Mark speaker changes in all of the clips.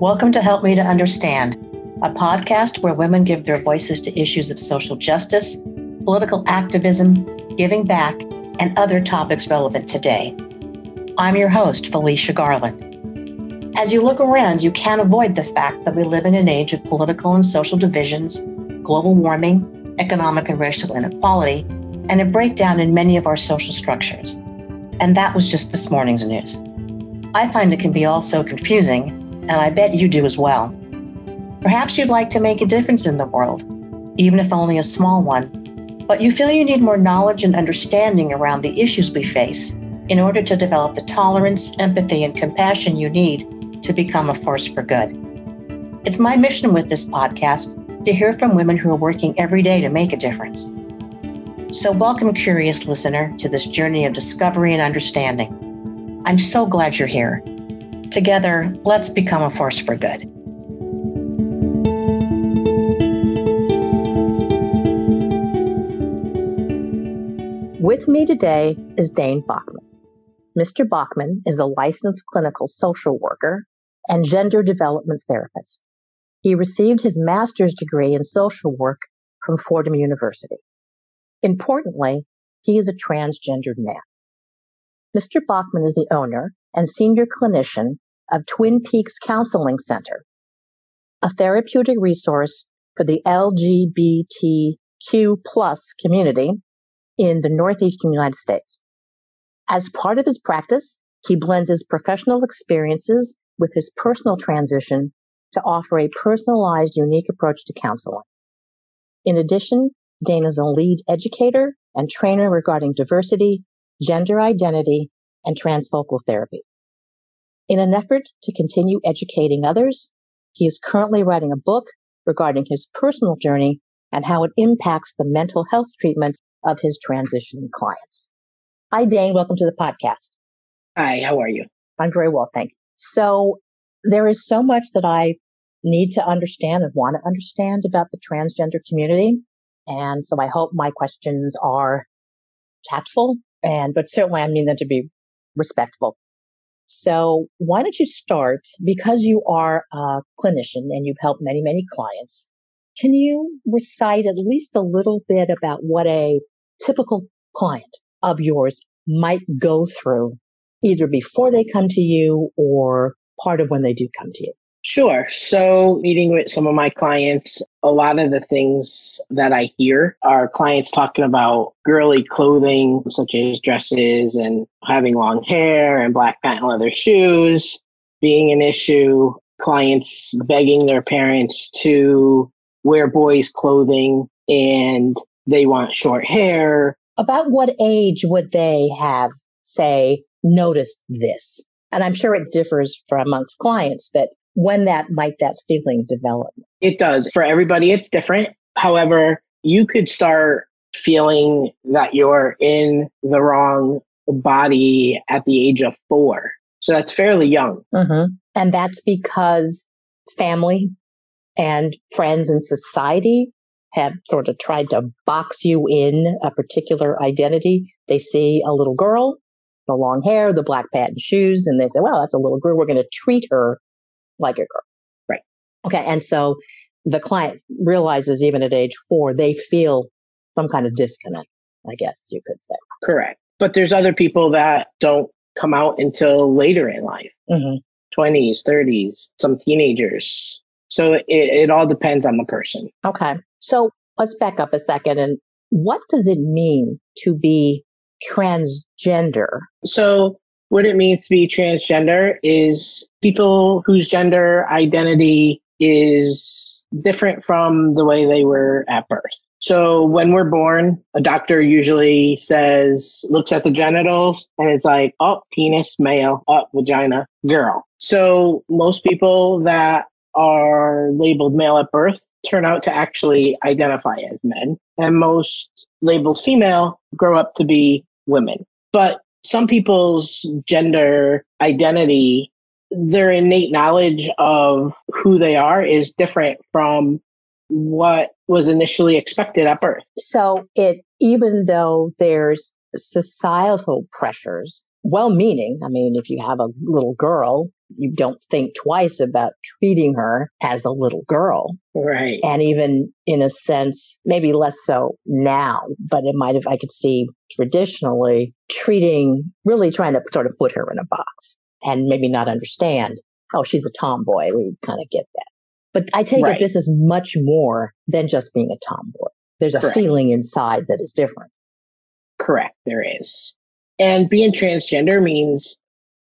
Speaker 1: Welcome to Help Me to Understand, a podcast where women give their voices to issues of social justice, political activism, giving back, and other topics relevant today. I'm your host, Felicia Garland. As you look around, you can't avoid the fact that we live in an age of political and social divisions, global warming, economic and racial inequality, and a breakdown in many of our social structures. And that was just this morning's news. I find it can be all so confusing, and I bet you do as well. Perhaps you'd like to make a difference in the world, even if only a small one, but you feel you need more knowledge and understanding around the issues we face in order to develop the tolerance, empathy, and compassion you need to become a force for good. It's my mission with this podcast to hear from women who are working every day to make a difference. So, welcome, curious listener, to this journey of discovery and understanding. I'm so glad you're here. Together, let's become a force for good. With me today is Dane Bachman. Mr. Bachman is a licensed clinical social worker and gender development therapist. He received his master's degree in social work from Fordham University. Importantly, he is a transgendered man. Mr. Bachman is the owner and senior clinician of Twin Peaks Counseling Center, a therapeutic resource for the LGBTQ plus community in the Northeastern United States. As part of his practice, he blends his professional experiences with his personal transition to offer a personalized, unique approach to counseling. In addition, Dane is a lead educator and trainer regarding diversity, gender identity, and transfocal therapy. In an effort to continue educating others, he is currently writing a book regarding his personal journey and how it impacts the mental health treatment of his transitioning clients. Hi, Dane. Welcome to the podcast.
Speaker 2: Hi, how are you?
Speaker 1: I'm very well, thank you. So there is so much that I need to understand and want to understand about the transgender community. And so I hope my questions are tactful and, but certainly I mean them to be respectful. So why don't you start because you are a clinician and you've helped many, many clients. Can you recite at least a little bit about what a typical client of yours might go through either before they come to you or part of when they do come to you?
Speaker 2: Sure. So, meeting with some of my clients, a lot of the things that I hear are clients talking about girly clothing, such as dresses and having long hair and black patent leather shoes being an issue. Clients begging their parents to wear boys' clothing and they want short hair.
Speaker 1: About what age would they have, say, noticed this? And I'm sure it differs from amongst clients, but when that might that feeling develop?
Speaker 2: It does. For everybody, it's different. However, you could start feeling that you're in the wrong body at the age of four. So that's fairly young.
Speaker 1: Mm-hmm. And that's because family and friends and society have sort of tried to box you in a particular identity. They see a little girl, the long hair, the black patent shoes, and they say, well, that's a little girl. We're going to treat her like a girl.
Speaker 2: Right.
Speaker 1: Okay. And so the client realizes even at age four, they feel some kind of disconnect, I guess you could say.
Speaker 2: Correct. But there's other people that don't come out until later in life mm-hmm. 20s, 30s, some teenagers. So it, it all depends on the person.
Speaker 1: Okay. So let's back up a second. And what does it mean to be transgender?
Speaker 2: So what it means to be transgender is people whose gender identity is different from the way they were at birth. So when we're born, a doctor usually says, looks at the genitals and it's like, oh, penis, male, oh, vagina, girl. So most people that are labeled male at birth turn out to actually identify as men. And most labeled female grow up to be women. But some people's gender identity, their innate knowledge of who they are is different from what was initially expected at birth.
Speaker 1: So it, even though there's societal pressures, well meaning, I mean, if you have a little girl you don't think twice about treating her as a little girl.
Speaker 2: Right.
Speaker 1: And even in a sense, maybe less so now, but it might have, I could see traditionally treating, really trying to sort of put her in a box and maybe not understand, oh, she's a tomboy. We kind of get that. But I take right. it this is much more than just being a tomboy. There's a Correct. feeling inside that is different.
Speaker 2: Correct, there is. And being transgender means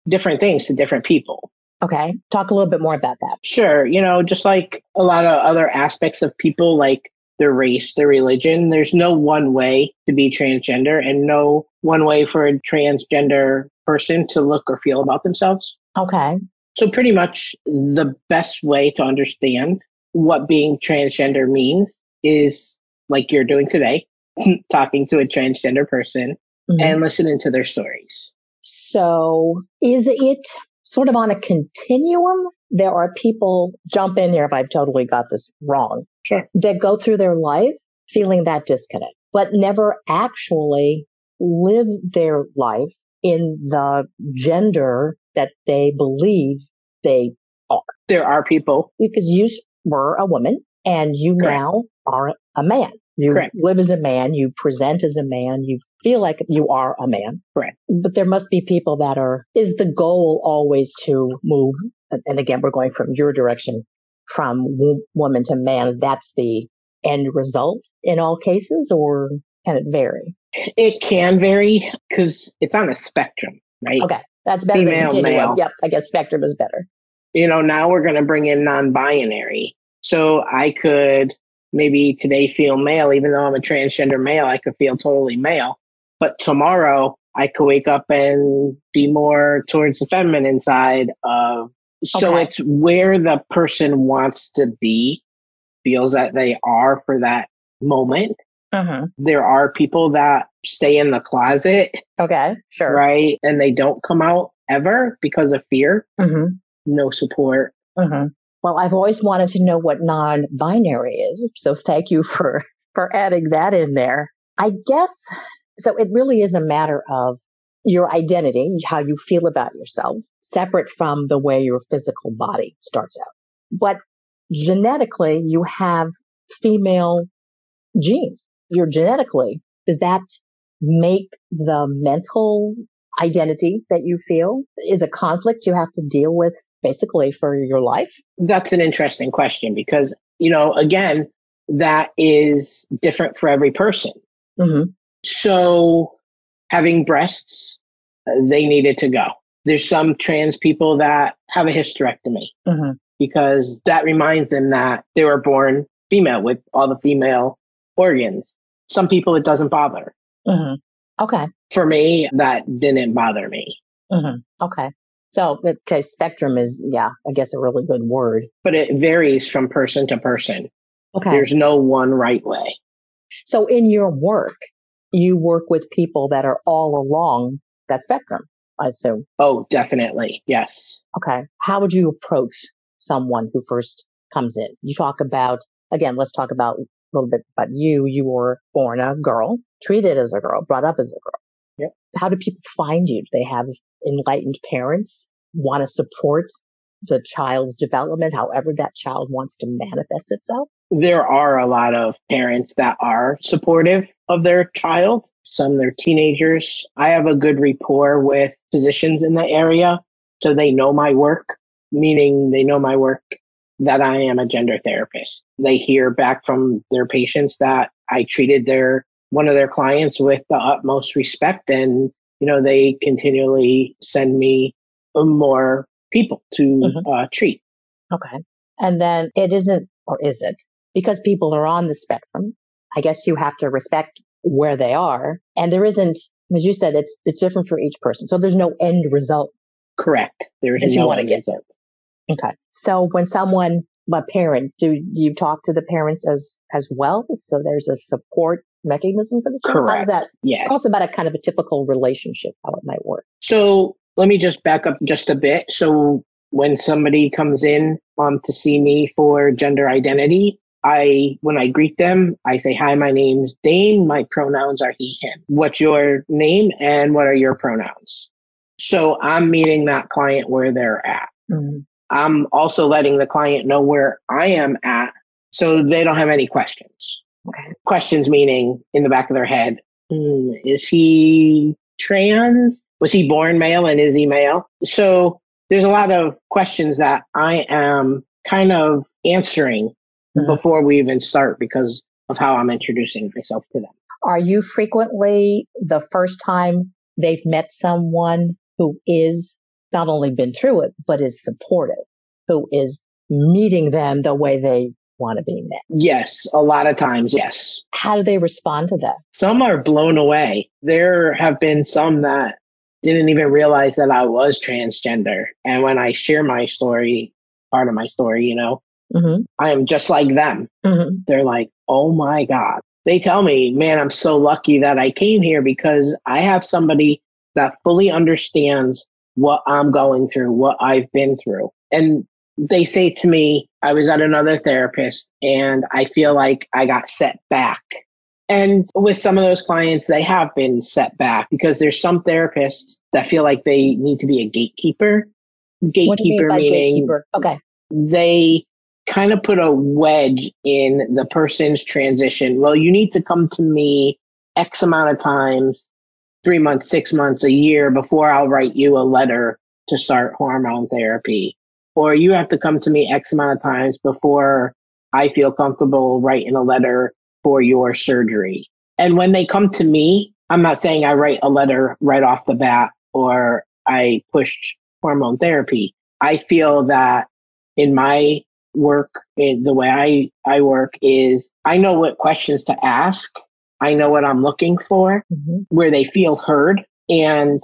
Speaker 2: different things to different people.
Speaker 1: Okay. Talk a little bit more about that.
Speaker 2: Sure. You know, just like a lot of other aspects of people, like their race, their religion, there's no one way to be transgender and no one way for a transgender person to look or feel about themselves.
Speaker 1: Okay.
Speaker 2: So, pretty much the best way to understand what being transgender means is like you're doing today, talking to a transgender person mm-hmm. and listening to their stories.
Speaker 1: So, is it sort of on a continuum? There are people, jump in here if I've totally got this wrong,
Speaker 2: sure.
Speaker 1: that go through their life feeling that disconnect, but never actually live their life in the gender that they believe they are.
Speaker 2: There are people.
Speaker 1: Because you were a woman and you Correct. now are a man. You
Speaker 2: Correct.
Speaker 1: live as a man, you present as a man, you feel like you are a man.
Speaker 2: Correct.
Speaker 1: But there must be people that are, is the goal always to move? And again, we're going from your direction from woman to man. That's the end result in all cases, or can it vary?
Speaker 2: It can vary because it's on a spectrum, right?
Speaker 1: Okay. That's better Female, than continuum. Male. Yep. I guess spectrum is better.
Speaker 2: You know, now we're going to bring in non binary. So I could maybe today feel male, even though I'm a transgender male, I could feel totally male. But tomorrow I could wake up and be more towards the feminine side of, so okay. it's where the person wants to be, feels that they are for that moment.
Speaker 1: Uh-huh.
Speaker 2: There are people that stay in the closet.
Speaker 1: Okay, sure.
Speaker 2: Right. And they don't come out ever because of fear.
Speaker 1: Uh-huh.
Speaker 2: No support.
Speaker 1: Uh-huh. Well, I've always wanted to know what non-binary is. So thank you for, for adding that in there. I guess, so it really is a matter of your identity, how you feel about yourself, separate from the way your physical body starts out. But genetically, you have female genes. You're genetically, does that make the mental identity that you feel is a conflict you have to deal with basically for your life?
Speaker 2: That's an interesting question because, you know, again, that is different for every person.
Speaker 1: Mm-hmm.
Speaker 2: So having breasts, uh, they needed to go. There's some trans people that have a hysterectomy
Speaker 1: mm-hmm.
Speaker 2: because that reminds them that they were born female with all the female organs. Some people it doesn't bother.
Speaker 1: Mm-hmm. Okay.
Speaker 2: For me, that didn't bother me.
Speaker 1: Mm-hmm. Okay. So, okay, spectrum is, yeah, I guess a really good word.
Speaker 2: But it varies from person to person.
Speaker 1: Okay.
Speaker 2: There's no one right way.
Speaker 1: So, in your work, you work with people that are all along that spectrum, I assume.
Speaker 2: Oh, definitely. Yes.
Speaker 1: Okay. How would you approach someone who first comes in? You talk about, again, let's talk about a little bit about you. You were born a girl, treated as a girl, brought up as a girl.
Speaker 2: Yep.
Speaker 1: How do people find you? Do they have enlightened parents want to support the child's development, however that child wants to manifest itself?
Speaker 2: There are a lot of parents that are supportive of their child. Some they're teenagers. I have a good rapport with physicians in the area, so they know my work, meaning they know my work that I am a gender therapist. They hear back from their patients that I treated their one of their clients with the utmost respect and you know they continually send me more people to mm-hmm. uh, treat.
Speaker 1: Okay. And then it isn't or is it? Because people are on the spectrum i guess you have to respect where they are and there isn't as you said it's it's different for each person so there's no end result.
Speaker 2: Correct. There is no end result.
Speaker 1: Okay. So when someone a parent do you talk to the parents as as well? So there's a support mechanism for the child?
Speaker 2: Correct.
Speaker 1: That?
Speaker 2: Yes.
Speaker 1: Tell us about a kind of a typical relationship, how it might work.
Speaker 2: So let me just back up just a bit. So when somebody comes in um, to see me for gender identity, I when I greet them, I say, "Hi, my name's Dane. My pronouns are he, him. What's your name and what are your pronouns?" So I'm meeting that client where they're at. Mm-hmm. I'm also letting the client know where I am at so they don't have any questions. Okay. Questions meaning in the back of their head, mm, is he trans? Was he born male and is he male? So there's a lot of questions that I am kind of answering mm-hmm. before we even start because of how I'm introducing myself to them.
Speaker 1: Are you frequently the first time they've met someone who is not only been through it, but is supportive, who is meeting them the way they want to be met?
Speaker 2: Yes, a lot of times, yes.
Speaker 1: How do they respond to that?
Speaker 2: Some are blown away. There have been some that didn't even realize that I was transgender. And when I share my story, part of my story, you know, mm-hmm. I am just like them. Mm-hmm. They're like, oh my God. They tell me, man, I'm so lucky that I came here because I have somebody that fully understands what I'm going through, what I've been through. And they say to me, I was at another therapist and I feel like I got set back. And with some of those clients, they have been set back because there's some therapists that feel like they need to be a gatekeeper.
Speaker 1: Gatekeeper meaning gatekeeper? Okay.
Speaker 2: They kind of put a wedge in the person's transition. Well, you need to come to me X amount of times, three months, six months, a year before I'll write you a letter to start hormone therapy or you have to come to me X amount of times before I feel comfortable writing a letter for your surgery. And when they come to me, I'm not saying I write a letter right off the bat or I pushed hormone therapy. I feel that in my work, in the way I, I work is I know what questions to ask. I know what I'm looking for, mm-hmm. where they feel heard. And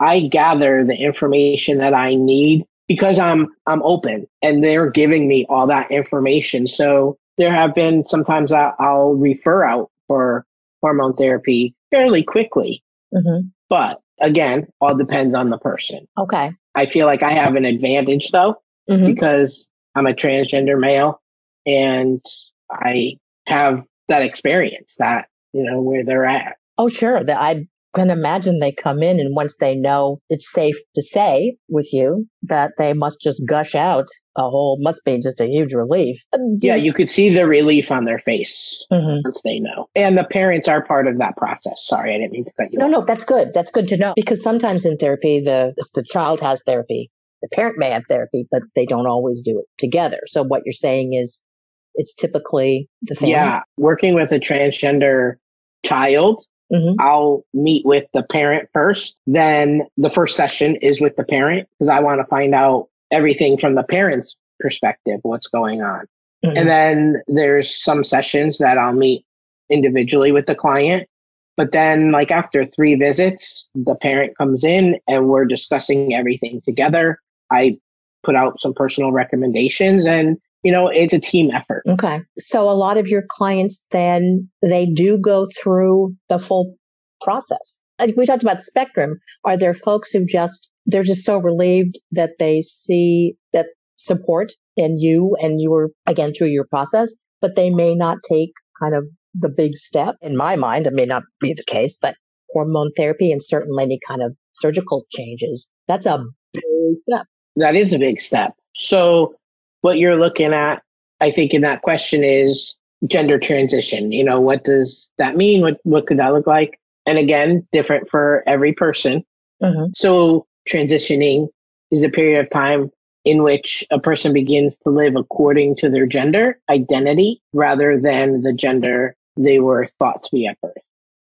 Speaker 2: I gather the information that I need because I'm I'm open and they're giving me all that information. So there have been sometimes I'll refer out for hormone therapy fairly quickly. Mm-hmm. But again, all depends on the person.
Speaker 1: Okay.
Speaker 2: I feel like I have an advantage though mm-hmm. because I'm a transgender male and I have that experience that, you know, where they're at.
Speaker 1: Oh, sure. That I can imagine they come in and once they know it's safe to say with you that they must just gush out a whole must be just a huge relief.
Speaker 2: Uh, yeah, you could see the relief on their face mm-hmm. once they know. And the parents are part of that process. Sorry, I didn't mean to cut you
Speaker 1: No,
Speaker 2: off.
Speaker 1: no, that's good. That's good to know because sometimes in therapy the the child has therapy. The parent may have therapy, but they don't always do it together. So what you're saying is it's typically the family.
Speaker 2: Yeah, working with a transgender child Mm-hmm. I'll meet with the parent first. Then the first session is with the parent because I want to find out everything from the parent's perspective, what's going on. Mm-hmm. And then there's some sessions that I'll meet individually with the client. But then, like after three visits, the parent comes in and we're discussing everything together. I put out some personal recommendations and you know, it's a team effort.
Speaker 1: Okay. So a lot of your clients then they do go through the full process. Like we talked about spectrum. Are there folks who just they're just so relieved that they see that support in you and you were again through your process, but they may not take kind of the big step. In my mind, it may not be the case, but hormone therapy and certainly any kind of surgical changes, that's a big step.
Speaker 2: That is a big step. So what you're looking at, I think, in that question is gender transition. You know, what does that mean? What what could that look like? And again, different for every person. Mm-hmm. So transitioning is a period of time in which a person begins to live according to their gender identity rather than the gender they were thought to be at birth.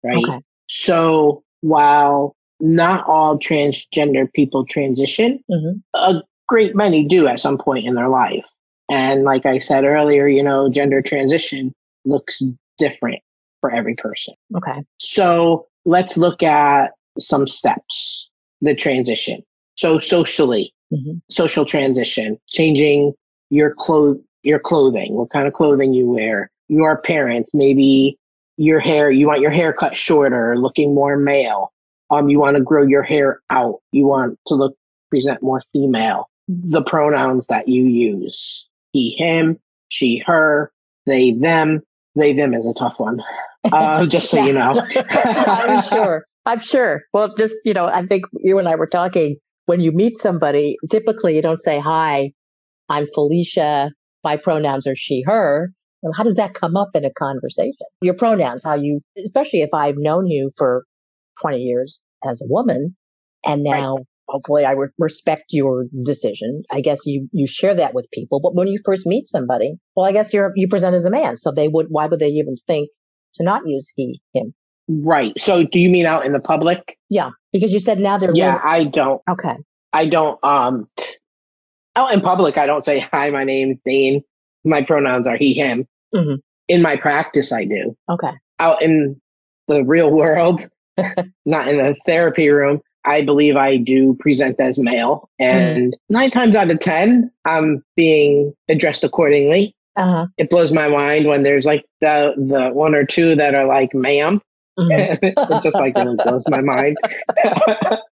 Speaker 2: Right. Okay. So while not all transgender people transition, mm-hmm. a great many do at some point in their life. And like I said earlier, you know, gender transition looks different for every person.
Speaker 1: Okay.
Speaker 2: So let's look at some steps, the transition. So socially, mm-hmm. social transition, changing your clothes, your clothing, what kind of clothing you wear, your parents, maybe your hair, you want your hair cut shorter, looking more male. Um, you want to grow your hair out. You want to look, present more female the pronouns that you use. He, him, she, her, they, them. They, them is a tough one. Uh, just so you know.
Speaker 1: I'm sure. I'm sure. Well, just, you know, I think you and I were talking when you meet somebody, typically you don't say, Hi, I'm Felicia. My pronouns are she, her. Well, how does that come up in a conversation? Your pronouns, how you, especially if I've known you for 20 years as a woman, and now right. Hopefully I re- respect your decision. I guess you, you share that with people. But when you first meet somebody, well, I guess you're, you present as a man. So they would, why would they even think to not use he, him?
Speaker 2: Right. So do you mean out in the public?
Speaker 1: Yeah. Because you said now they're.
Speaker 2: Yeah, I don't.
Speaker 1: Okay.
Speaker 2: I don't, um, out in public, I don't say, hi, my name's Dane. My pronouns are he, him. Mm-hmm. In my practice, I do.
Speaker 1: Okay.
Speaker 2: Out in the real world, not in the therapy room, I believe I do present as male. Mm-hmm. And mm-hmm. nine times out of 10, I'm being addressed accordingly. Uh-huh. It blows my mind when there's like the, the one or two that are like, ma'am. Mm-hmm. it just like really blows my mind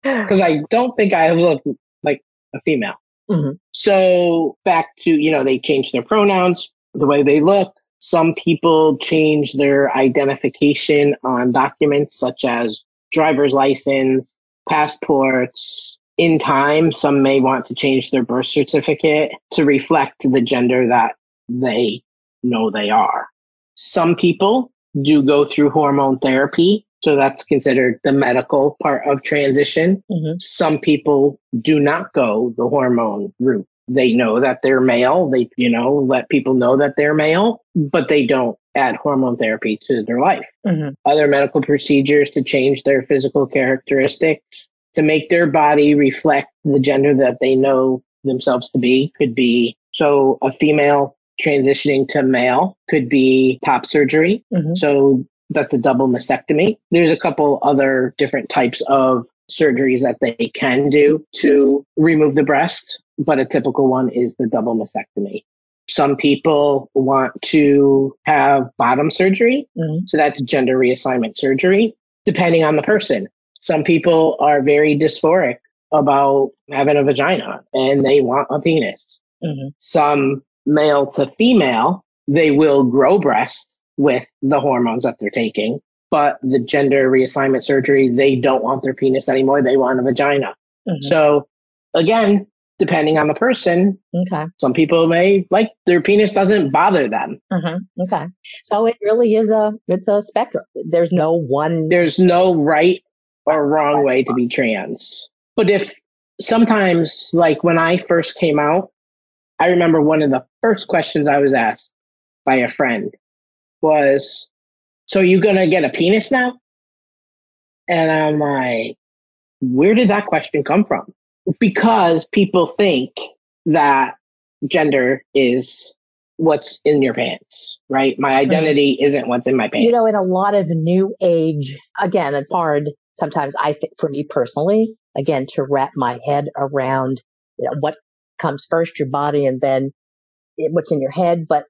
Speaker 2: because I don't think I look like a female. Mm-hmm. So back to, you know, they change their pronouns, the way they look. Some people change their identification on documents such as driver's license, passports. In time, some may want to change their birth certificate to reflect the gender that they know they are. Some people do go through hormone therapy. So that's considered the medical part of transition. Mm-hmm. Some people do not go the hormone route. They know that they're male. They, you know, let people know that they're male, but they don't add hormone therapy to their life. Mm-hmm. Other medical procedures to change their physical characteristics to make their body reflect the gender that they know themselves to be could be so a female transitioning to male could be top surgery. Mm-hmm. So that's a double mastectomy. There's a couple other different types of surgeries that they can do to remove the breast, but a typical one is the double mastectomy. Some people want to have bottom surgery. Mm-hmm. So that's gender reassignment surgery, depending on the person. Some people are very dysphoric about having a vagina and they want a penis. Mm-hmm. Some male to female, they will grow breasts with the hormones that they're taking. But the gender reassignment surgery, they don't want their penis anymore. They want a vagina. Mm-hmm. So again, depending on the person, okay. some people may like their penis doesn't bother them.
Speaker 1: Mm-hmm. Okay. So it really is a, it's a spectrum. There's no one.
Speaker 2: There's no right or wrong way to be trans. But if sometimes, like when I first came out, I remember one of the first questions I was asked by a friend was, So you gonna get a penis now? And I'm like, where did that question come from? Because people think that gender is what's in your pants, right? My identity right. isn't what's in my pants.
Speaker 1: You know, in a lot of new age, again, it's hard sometimes, I think, for me personally, again, to wrap my head around you know, what comes first, your body, and then what's in your head. But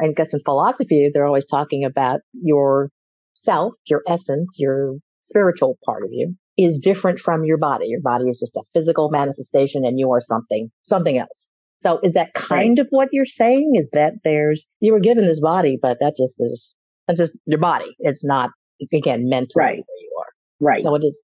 Speaker 1: I guess in philosophy, they're always talking about your self, your essence, your spiritual part of you is different from your body. Your body is just a physical manifestation and you are something, something else. So is that kind right. of what you're saying? Is that there's, you were given this body, but that just is, that's just your body. It's not, again, mental
Speaker 2: right.
Speaker 1: where you are.
Speaker 2: Right.
Speaker 1: So it is.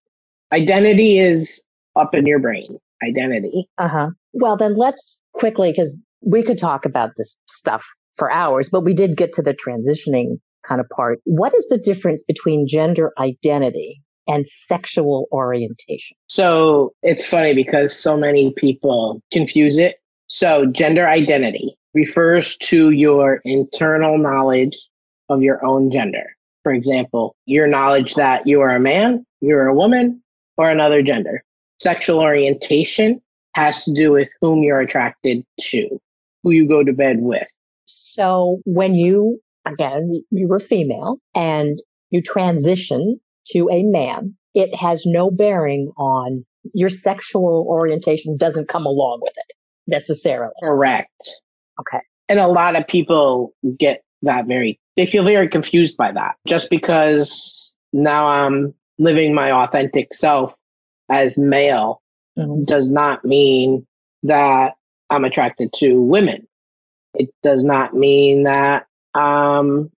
Speaker 2: Identity is up in your brain. Identity.
Speaker 1: Uh huh. Well, then let's quickly, because we could talk about this stuff for hours, but we did get to the transitioning kind of part. What is the difference between gender identity and sexual orientation?
Speaker 2: So it's funny because so many people confuse it. So gender identity refers to your internal knowledge of your own gender. For example, your knowledge that you are a man, you're a woman, or another gender. Sexual orientation has to do with whom you're attracted to, who you go to bed with.
Speaker 1: So when you, again, you were female and you transition to a man, it has no bearing on your sexual orientation doesn't come along with it necessarily.
Speaker 2: Correct.
Speaker 1: Okay.
Speaker 2: And a lot of people get that very, they feel very confused by that. Just because now I'm living my authentic self as male mm-hmm. does not mean that I'm attracted to women. It does not mean that I'm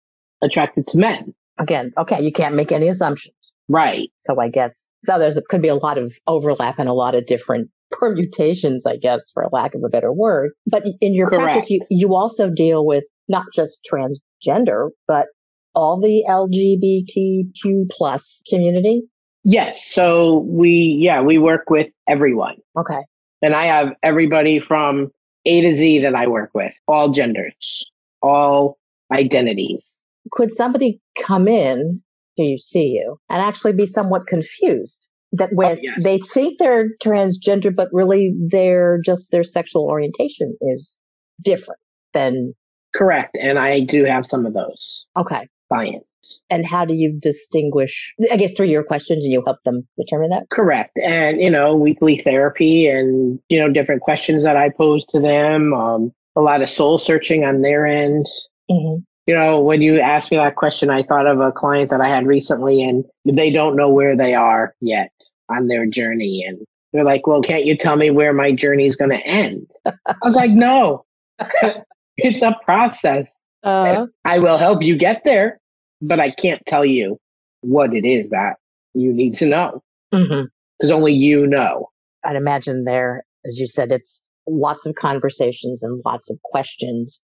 Speaker 2: attracted to men.
Speaker 1: Again, okay, you can't make any assumptions.
Speaker 2: Right.
Speaker 1: So I guess, so there's, could be a lot of overlap and a lot of different permutations, I guess, for lack of a better word. But in your
Speaker 2: Correct.
Speaker 1: practice, you, you also deal with not just transgender, but all the LGBTQ plus community.
Speaker 2: Yes. So we, yeah, we work with everyone.
Speaker 1: Okay.
Speaker 2: And I have everybody from A to Z that I work with, all genders, all identities.
Speaker 1: Could somebody come in to you see you and actually be somewhat confused that with
Speaker 2: Oh, yes.
Speaker 1: they think they're transgender, but really they're just their sexual orientation is different than
Speaker 2: Correct. And I do have some of those
Speaker 1: okay.
Speaker 2: clients.
Speaker 1: And how do you distinguish? I guess through your questions, and you help them determine that.
Speaker 2: Correct. And, you know, weekly therapy and, you know, different questions that I pose to them, um, a lot of soul searching on their end.
Speaker 1: Mm-hmm.
Speaker 2: You know, when you asked me that question, I thought of a client that I had recently and they don't know where they are yet on their journey. And they're like, well, can't you tell me where my journey is going to end? I was like, no, it's a process.
Speaker 1: Uh,
Speaker 2: I will help you get there, but I can't tell you what it is that you need to know because only you know.
Speaker 1: I'd imagine there, as you said, it's lots of conversations and lots of questions.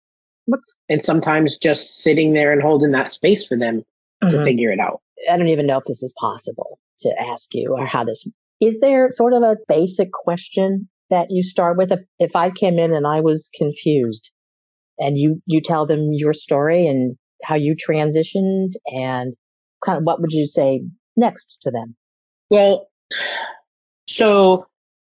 Speaker 1: What's
Speaker 2: And sometimes just sitting there and holding that space for them to
Speaker 1: Mhm.
Speaker 2: figure it out.
Speaker 1: I don't even know if this is possible to ask you or how this is there sort of a basic question that you start with if, if I came in and I was confused and you you tell them your story and how you transitioned and kind of what would you say next to them?
Speaker 2: Well, so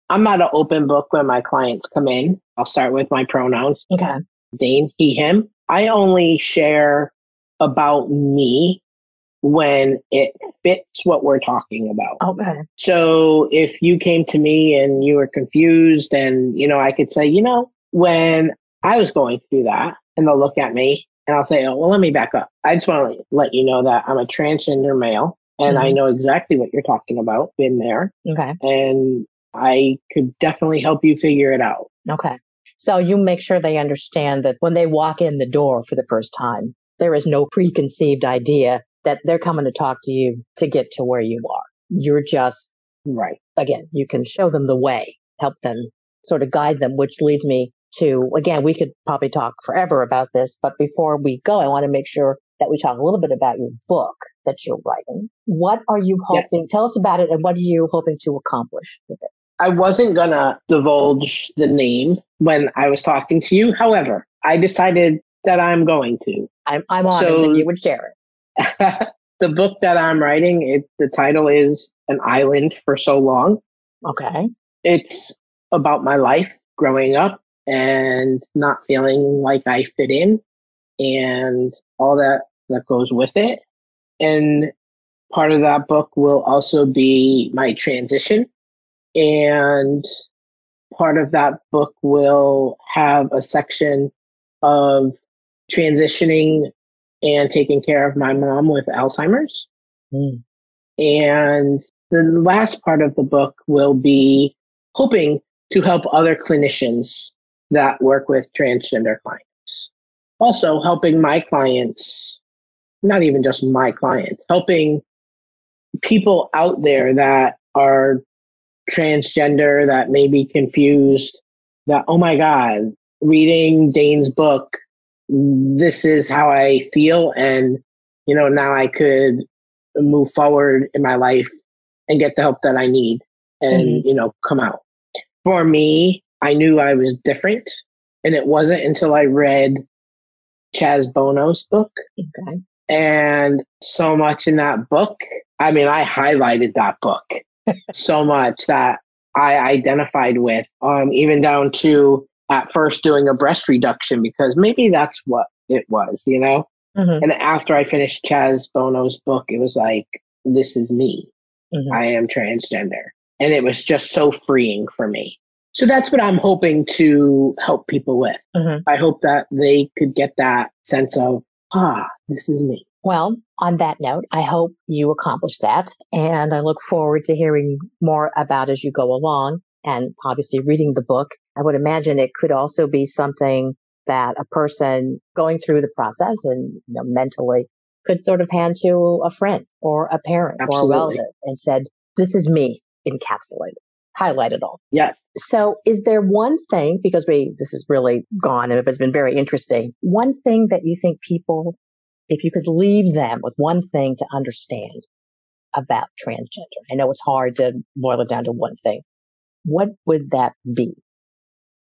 Speaker 2: I'm not an open book when my clients come in. I'll start with my pronouns
Speaker 1: Okay.
Speaker 2: Dane, he, him. I only share about me when it fits what we're talking about.
Speaker 1: Okay.
Speaker 2: So if you came to me and you were confused and, you know, I could say, you know, when I was going through that and they'll look at me and I'll say, oh, well, let me back up. I just want to let you know that I'm a transgender male and I
Speaker 1: Mhm.
Speaker 2: know exactly what you're talking about, been there,
Speaker 1: Okay.
Speaker 2: and I could definitely help you figure it out.
Speaker 1: Okay. So you make sure they understand that when they walk in the door for the first time, there is no preconceived idea that they're coming to talk to you to get to where you are. You're just,
Speaker 2: Right.
Speaker 1: again, you can show them the way, help them sort of guide them, which leads me to, again, we could probably talk forever about this, but before we go, I want to make sure that we talk a little bit about your book that you're writing. What are you
Speaker 2: Yes.
Speaker 1: hoping? Tell us about it and what are you hoping to accomplish with it?
Speaker 2: I wasn't gonna divulge the name when I was talking to you. However, I decided that I'm going to.
Speaker 1: I'm, I'm honored
Speaker 2: So-
Speaker 1: that you would share it.
Speaker 2: the book that I'm writing, it, the title is An Island for So Long.
Speaker 1: Okay.
Speaker 2: It's about my life growing up and not feeling like I fit in and all that that goes with it. And part of that book will also be my transition. And part of that book will have a section of transitioning and taking care of my mom with Alzheimer's.
Speaker 1: Mm.
Speaker 2: And the last part of the book will be hoping to help other clinicians that work with transgender clients. Also helping my clients, not even just my clients, helping people out there that are transgender, that may be confused, that, oh my God, reading Dane's book, this is how I feel. And, you know, now I could move forward in my life and get the help that I need and, mm-hmm. you know, come out. For me, I knew I was different. And it wasn't until I read Chaz Bono's book
Speaker 1: Okay.
Speaker 2: and so much in that book. I mean, I highlighted that book so much that I identified with, um, even down to at first doing a breast reduction because maybe that's what it was, you know?
Speaker 1: Mhm.
Speaker 2: And after I finished Chaz Bono's book, it was like, this is me.
Speaker 1: Mhm.
Speaker 2: I am transgender. And it was just so freeing for me. So that's what I'm hoping to help people with.
Speaker 1: Mhm.
Speaker 2: I hope that they could get that sense of, ah, this is me.
Speaker 1: Well, on that note, I hope you accomplish that. And I look forward to hearing more about as you go along and obviously reading the book. I would imagine it could also be something that a person going through the process and you know, mentally could sort of hand to a friend or a parent Absolutely. or a relative and said, This is me encapsulated, highlight it all.
Speaker 2: Yes.
Speaker 1: So is there one thing, because we this is really gone and it's been very interesting, one thing that you think people, if you could leave them with one thing to understand about transgender? I know it's hard to boil it down to one thing. What would that be?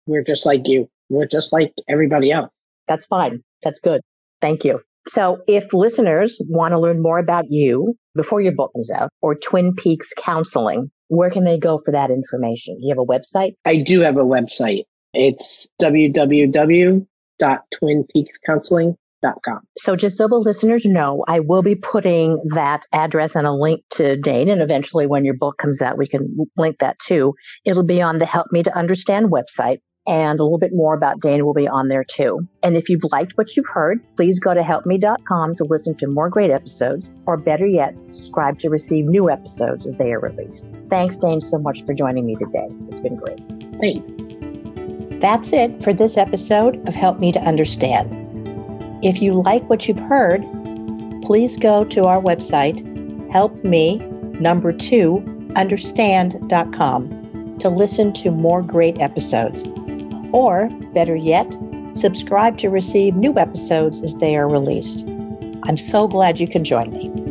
Speaker 2: We're just like you. We're just like everybody else.
Speaker 1: That's fine. That's good. Thank you. So if listeners want to learn more about you before your book comes out or Twin Peaks Counseling, where can they go for that information? Do you have a website?
Speaker 2: I do have a website. It's www.twinpeakscounseling.com.
Speaker 1: So just so the listeners know, I will be putting that address and a link to Dane. And eventually when your book comes out, we can link that too. It'll be on the Help Me to Understand website and a little bit more about Dane will be on there too. And if you've liked what you've heard, please go to helpme.com to listen to more great episodes, or better yet, subscribe to receive new episodes as they are released. Thanks, Dane, so much for joining me today. It's been great.
Speaker 2: Thanks.
Speaker 1: That's it for this episode of Help Me to Understand. If you like what you've heard, please go to our website, helpme number two understand.com to listen to more great episodes. Or, better yet, subscribe to receive new episodes as they are released. I'm so glad you can join me.